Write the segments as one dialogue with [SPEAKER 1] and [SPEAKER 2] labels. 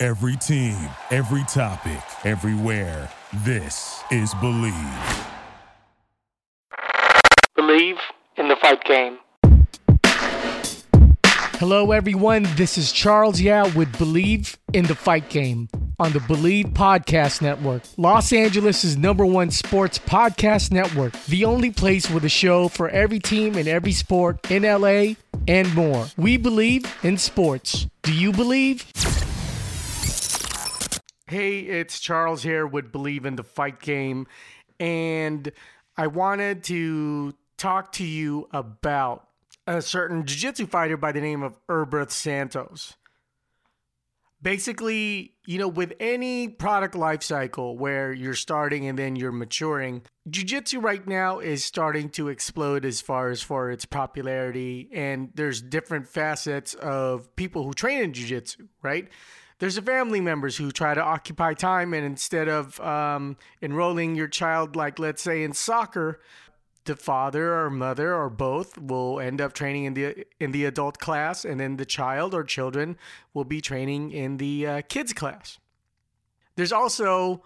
[SPEAKER 1] Every team, every topic, everywhere. This is Bleav.
[SPEAKER 2] Bleav in the fight game.
[SPEAKER 3] Hello, everyone. This is Charles Yao with Bleav in the Fight Game on the Bleav Podcast Network, Los Angeles' number one sports podcast network, the only place with a show for every team and every sport in LA and more. We believe in sports. Do you believe? Hey, it's Charles here with Bleav in the Fight Game, and I wanted to talk to you about a certain jiu-jitsu fighter by the name of Erberth Santos. Basically, you know, with any product life cycle where you're starting and then you're maturing, jiu-jitsu right now is starting to explode as far as for its popularity and there's different facets of people who train in jiu-jitsu, right? There's the family members who try to occupy time and instead of um, enrolling your child like let's say in soccer the father or mother or both will end up training in the in the adult class and then the child or children will be training in the uh, kids class. There's also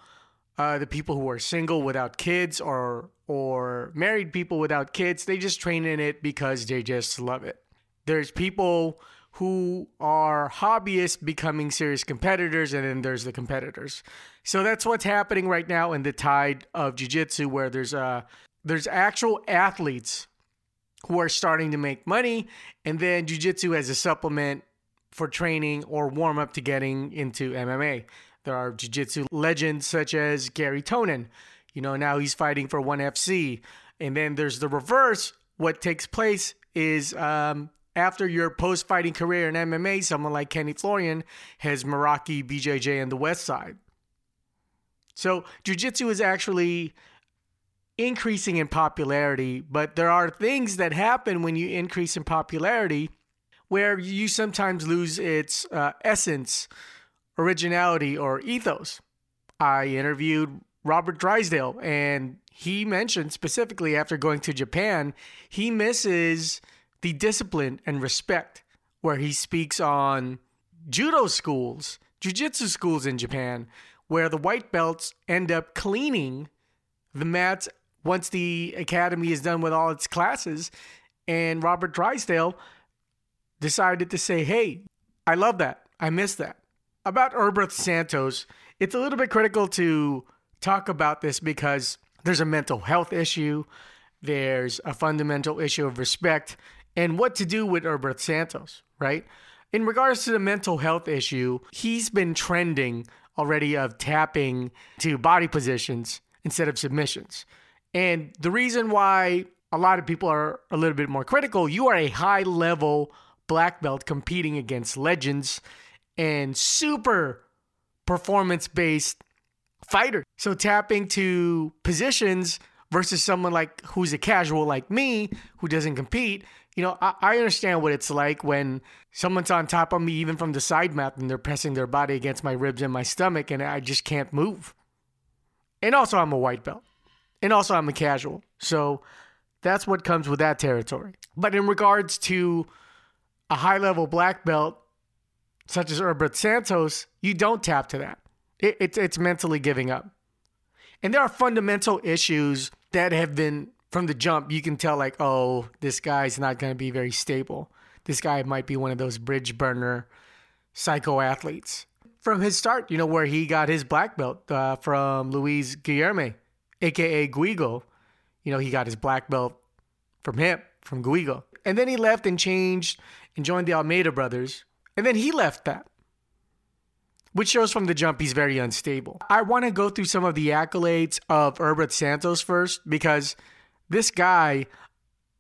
[SPEAKER 3] uh, the people who are single without kids or or married people without kids they just train in it because they just love it. There's people who are hobbyists becoming serious competitors, and then there's the competitors. So that's what's happening right now in the tide of jiu-jitsu, where there's uh there's actual athletes who are starting to make money, and then jiu-jitsu as a supplement for training or warm up to getting into MMA. There are jiu-jitsu legends such as Garry Tonon. You know, now he's fighting for ONE FC. And then there's the reverse. What takes place is um, after your post fighting career in MMA, someone like Kenny Florian has Meraki, BJJ, and the West Side. So, Jiu Jitsu is actually increasing in popularity, but there are things that happen when you increase in popularity where you sometimes lose its uh, essence, originality, or ethos. I interviewed Robert Drysdale, and he mentioned specifically after going to Japan, he misses the discipline and respect where he speaks on judo schools, jiu-jitsu schools in Japan where the white belts end up cleaning the mats once the academy is done with all its classes and Robert Drysdale decided to say, "Hey, I love that. I miss that." About Erberth Santos, it's a little bit critical to talk about this because there's a mental health issue, there's a fundamental issue of respect, and what to do with Erberth Santos, right? In regards to the mental health issue, he's been trending already of tapping to body positions instead of submissions. And the reason why a lot of people are a little bit more critical, you are a high level black belt competing against legends and super performance based fighter. So tapping to positions versus someone like who's a casual like me who doesn't compete you know, I, I, understand what it's like when someone's on top of me, even from the side mat, and they're pressing their body against my ribs and my stomach, and I just can't move. And also, I'm a white belt. And also, I'm a casual. So that's what comes with that territory. But in regards to a high level black belt, such as Erberth Santos, you don't tap to that. It, it's, it's mentally giving up. And there are fundamental issues that have been from the jump, you can tell like, oh, this guy's not going to be very stable. This guy might be one of those bridge burner psycho athletes. From his start, you know, where he got his black belt uh, from Luis Guilherme, aka Guigo. You know, he got his black belt from him, from Guigo. And then he left and changed and joined the Almeida brothers. And then he left that which shows from the jump he's very unstable. I want to go through some of the accolades of Erberth Santos first because this guy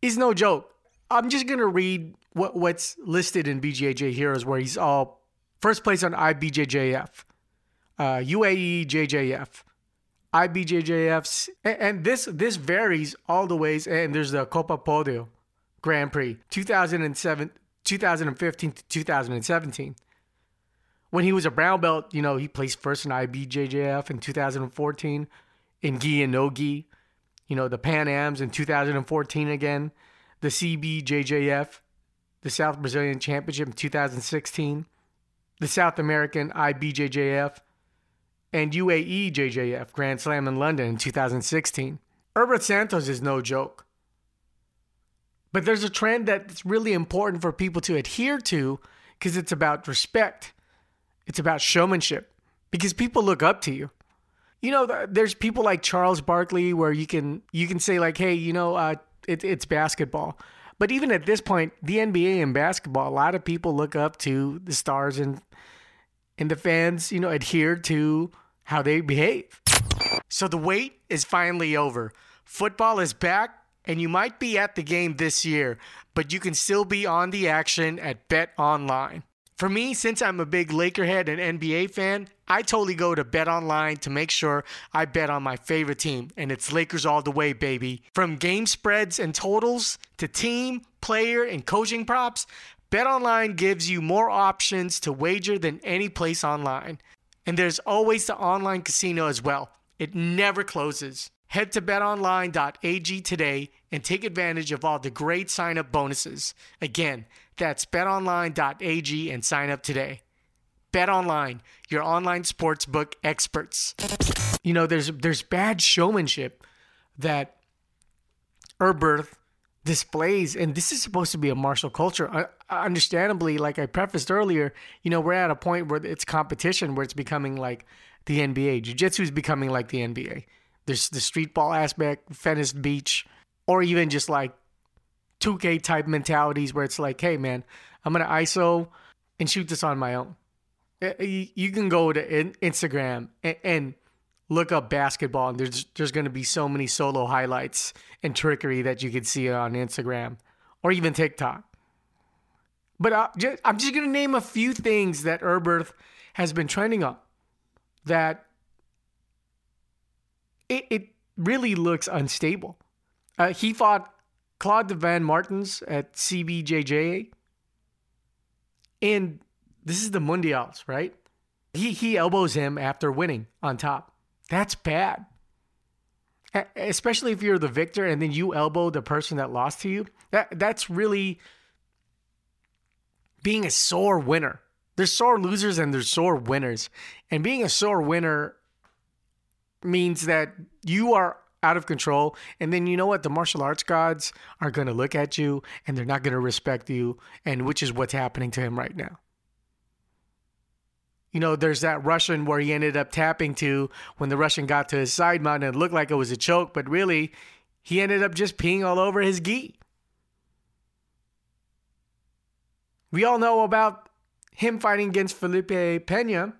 [SPEAKER 3] is no joke. I'm just gonna read what what's listed in BJJ Heroes, where he's all First place on IBJJF, uh, UAE JJF, IBJJFs, and, and this this varies all the ways. And there's the Copa Podio Grand Prix 2007, 2015 to 2017. When he was a brown belt, you know, he placed first in IBJJF in 2014, in gi and no gi, you know, the Pan Ams in 2014 again, the CBJJF, the South Brazilian Championship in 2016, the South American IBJJF, and UAE JJF Grand Slam in London in 2016. Erberth Santos is no joke. But there's a trend that's really important for people to adhere to because it's about respect. It's about showmanship because people look up to you. You know, there's people like Charles Barkley where you can you can say like, hey, you know, uh, it, it's basketball. But even at this point, the NBA and basketball, a lot of people look up to the stars and and the fans, you know, adhere to how they behave. So the wait is finally over. Football is back and you might be at the game this year, but you can still be on the action at BetOnline. For me, since I'm a big Laker head and NBA fan, I totally go to BetOnline to make sure I bet on my favorite team, and it's Lakers all the way, baby. From game spreads and totals to team, player, and coaching props, BetOnline gives you more options to wager than any place online. And there's always the online casino as well. It never closes. Head to betonline.ag today and take advantage of all the great sign up bonuses. Again, that's betonline.ag and sign up today. BetOnline, your online sportsbook experts. You know, there's there's bad showmanship that Erberth displays, and this is supposed to be a martial culture. Understandably, like I prefaced earlier, you know, we're at a point where it's competition, where it's becoming like the NBA. Jiu Jitsu is becoming like the NBA. There's the street ball aspect, Venice Beach, or even just like 2K type mentalities where it's like, hey man, I'm gonna ISO and shoot this on my own. Eh, eh, you can go to Instagram and look up basketball, and there's there's gonna be so many solo highlights and trickery that you can see on Instagram or even TikTok. But uh, I'm just gonna name a few things that Erberth has been trending on that it, it really looks unstable. Uh, he fought Claude Van Martins at CBJJ. And this is the Mundials, right? He, he elbows him after winning on top. That's bad. Especially if you're the victor and then you elbow the person that lost to you. That that's really being a sore winner. There's sore losers and there's sore winners. And being a sore winner means that you are out of control. And then you know what? The martial arts gods are going to look at you and they're not going to respect you, and which is what's happening to him right now. You know, there's that Russian where he ended up tapping to when the Russian got to his side mount and it looked like it was a choke, but really, he ended up just peeing all over his gi. We all know about him fighting against Felipe Pena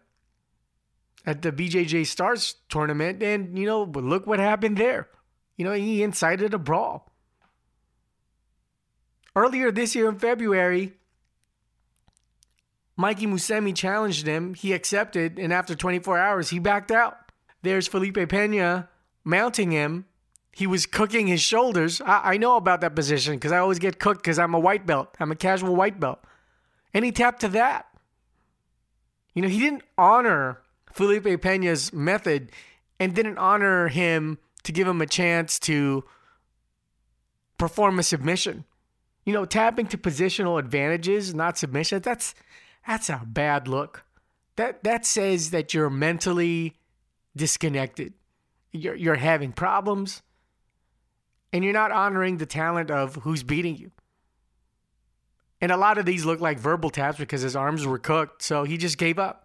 [SPEAKER 3] at the BJJ Stars tournament, and you know, look what happened there. You know, he incited a brawl. Earlier this year in February, Mikey Musumeci challenged him. He accepted, and after 24 hours, he backed out. There's Felipe Pena mounting him. He was cooking his shoulders. I, I know about that position because I always get cooked because I'm a white belt. I'm a casual white belt. And he tapped to that. You know, he didn't honor Felipe Pena's method and didn't honor him to give him a chance to perform a submission. You know, tapping to positional advantages, not submission, that's that's a bad look. That that says that you're mentally disconnected. You're you're having problems and you're not honoring the talent of who's beating you. And a lot of these look like verbal taps because his arms were cooked, so he just gave up.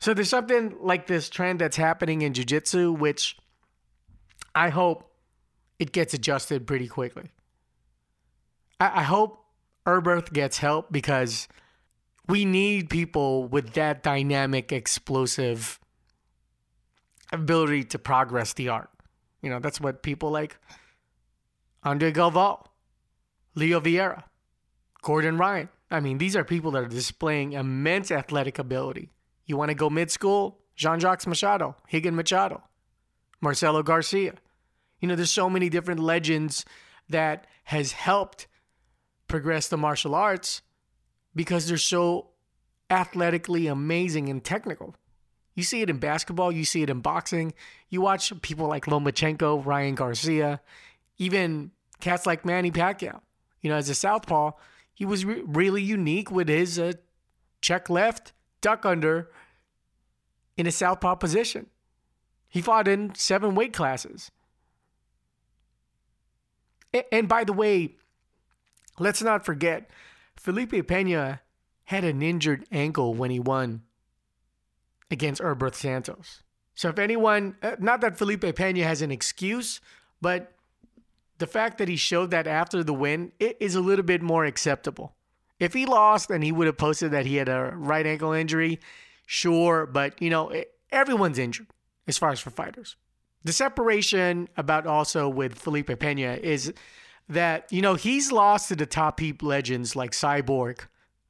[SPEAKER 3] So there's something like this trend that's happening in jiu-jitsu which I hope it gets adjusted pretty quickly. I, I hope Erberth gets help because we need people with that dynamic, explosive ability to progress the art. You know, that's what people like Andre Galvao, Leo Vieira, Gordon Ryan, I mean, these are people that are displaying immense athletic ability. You want to go mid school? Jean Jacques Machado, Rigan Machado, Marcelo Garcia. You know, there's so many different legends that has helped progress the martial arts because they're so athletically amazing and technical. You see it in basketball, you see it in boxing. You watch people like Lomachenko, Ryan Garcia, even cats like Manny Pacquiao. You know, as a southpaw, he was re- really unique with his uh, check left, duck under in a southpaw position. He fought in seven weight classes. And by the way, let's not forget, Felipe Pena had an injured ankle when he won against Erberth Santos. So if anyone, uh, not that Felipe Pena has an excuse, but the fact that he showed that after the win it is a little bit more acceptable. If he lost and he would have posted that he had a right ankle injury, sure, but you know, everyone's injured as far as for fighters. The separation about also with Felipe Pena is that, you know, he's lost to the top heap legends like Cyborg,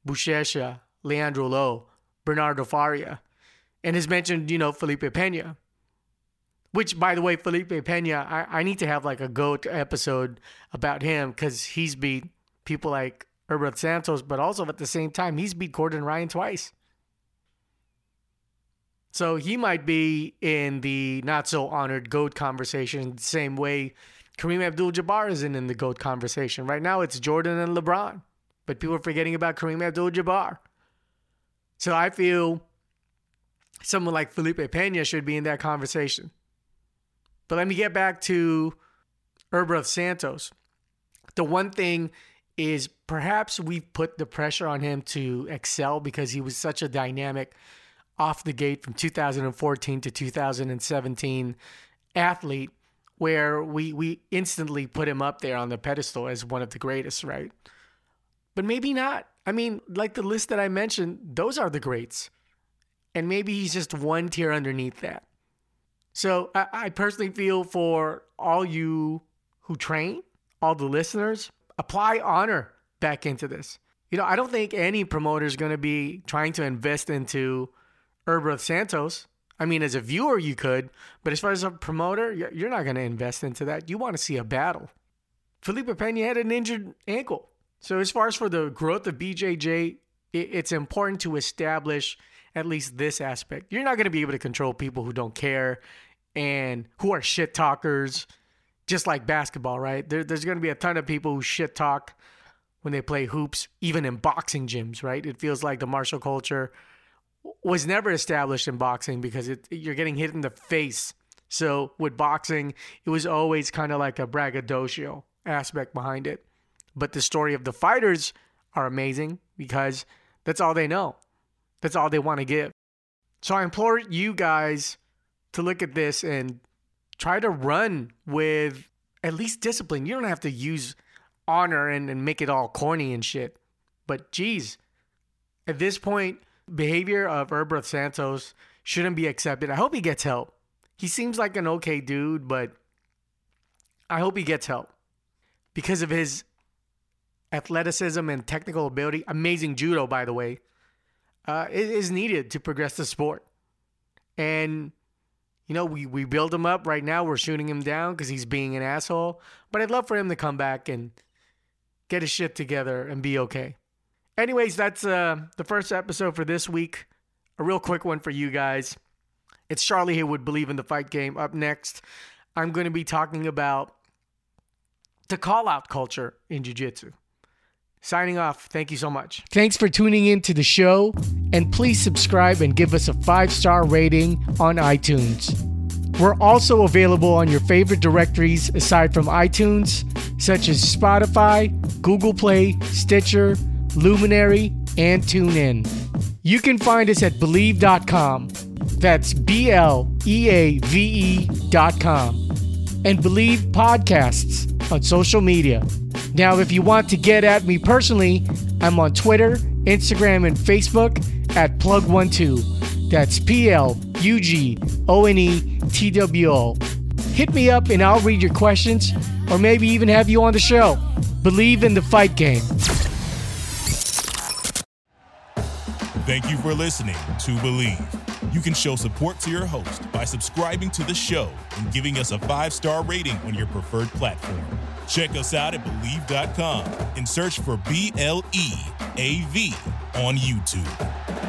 [SPEAKER 3] Buchecha, Leandro Lo, Bernardo Faria, and has mentioned, you know, Felipe Pena. Which, by the way, Felipe Pena, I, I need to have like a GOAT episode about him because he's beat people like Erberth Santos, but also at the same time, he's beat Gordon Ryan twice. So he might be in the not so honored GOAT conversation, the same way Kareem Abdul Jabbar isn't in the GOAT conversation. Right now, it's Jordan and LeBron, but people are forgetting about Kareem Abdul Jabbar. So I feel someone like Felipe Pena should be in that conversation. But let me get back to Erberth Santos. The one thing is perhaps we've put the pressure on him to excel because he was such a dynamic off the gate from 2014 to 2017 athlete where we we instantly put him up there on the pedestal as one of the greatest, right? But maybe not. I mean, like the list that I mentioned, those are the greats. And maybe he's just one tier underneath that. So I, I personally feel for all you who train, all the listeners, apply honor back into this. You know, I don't think any promoter is going to be trying to invest into Erberth Santos. I mean, as a viewer, you could, but as far as a promoter, you're not going to invest into that. You want to see a battle. Felipe Pena had an injured ankle. So, as far as for the growth of BJJ, it's important to establish at least this aspect. You're not going to be able to control people who don't care and who are shit talkers, just like basketball, right? There, there's going to be a ton of people who shit talk when they play hoops, even in boxing gyms, right? It feels like the martial culture was never established in boxing because it, you're getting hit in the face. So with boxing, it was always kind of like a braggadocio aspect behind it. But the story of the fighters are amazing because that's all they know. That's all they want to give. So I implore you guys to look at this and try to run with at least discipline. You don't have to use honor and, and make it all corny and shit. But geez, at this point, behavior of Erberth Santos shouldn't be accepted. I hope he gets help. He seems like an okay dude, but I hope he gets help because of his athleticism and technical ability. Amazing judo, by the way, uh, is needed to progress the sport. And you know, we, we build him up right now. We're shooting him down because he's being an asshole. But I'd love for him to come back and get his shit together and be okay. Anyways, that's uh, the first episode for this week. A real quick one for you guys. It's Charlie Haywood Bleav in the Fight Game. Up next, I'm going to be talking about the call out culture in Jiu Jitsu. Signing off. Thank you so much. Thanks for tuning in to the show. And please subscribe and give us a five star rating on iTunes. We're also available on your favorite directories aside from iTunes, such as Spotify, Google Play, Stitcher, Luminary, and TuneIn. You can find us at Bleav.com. That's B L E A V E.com. And Bleav Podcasts on social media. Now, if you want to get at me personally, I'm on Twitter, Instagram, and Facebook at Plug12. That's P L U G O N E T W O. Hit me up and I'll read your questions or maybe even have you on the show. Bleav in the fight game.
[SPEAKER 1] Thank you for listening to Bleav. You can show support to your host by subscribing to the show and giving us a five star rating on your preferred platform. Check us out at Bleav.com and search for B L E A V on YouTube.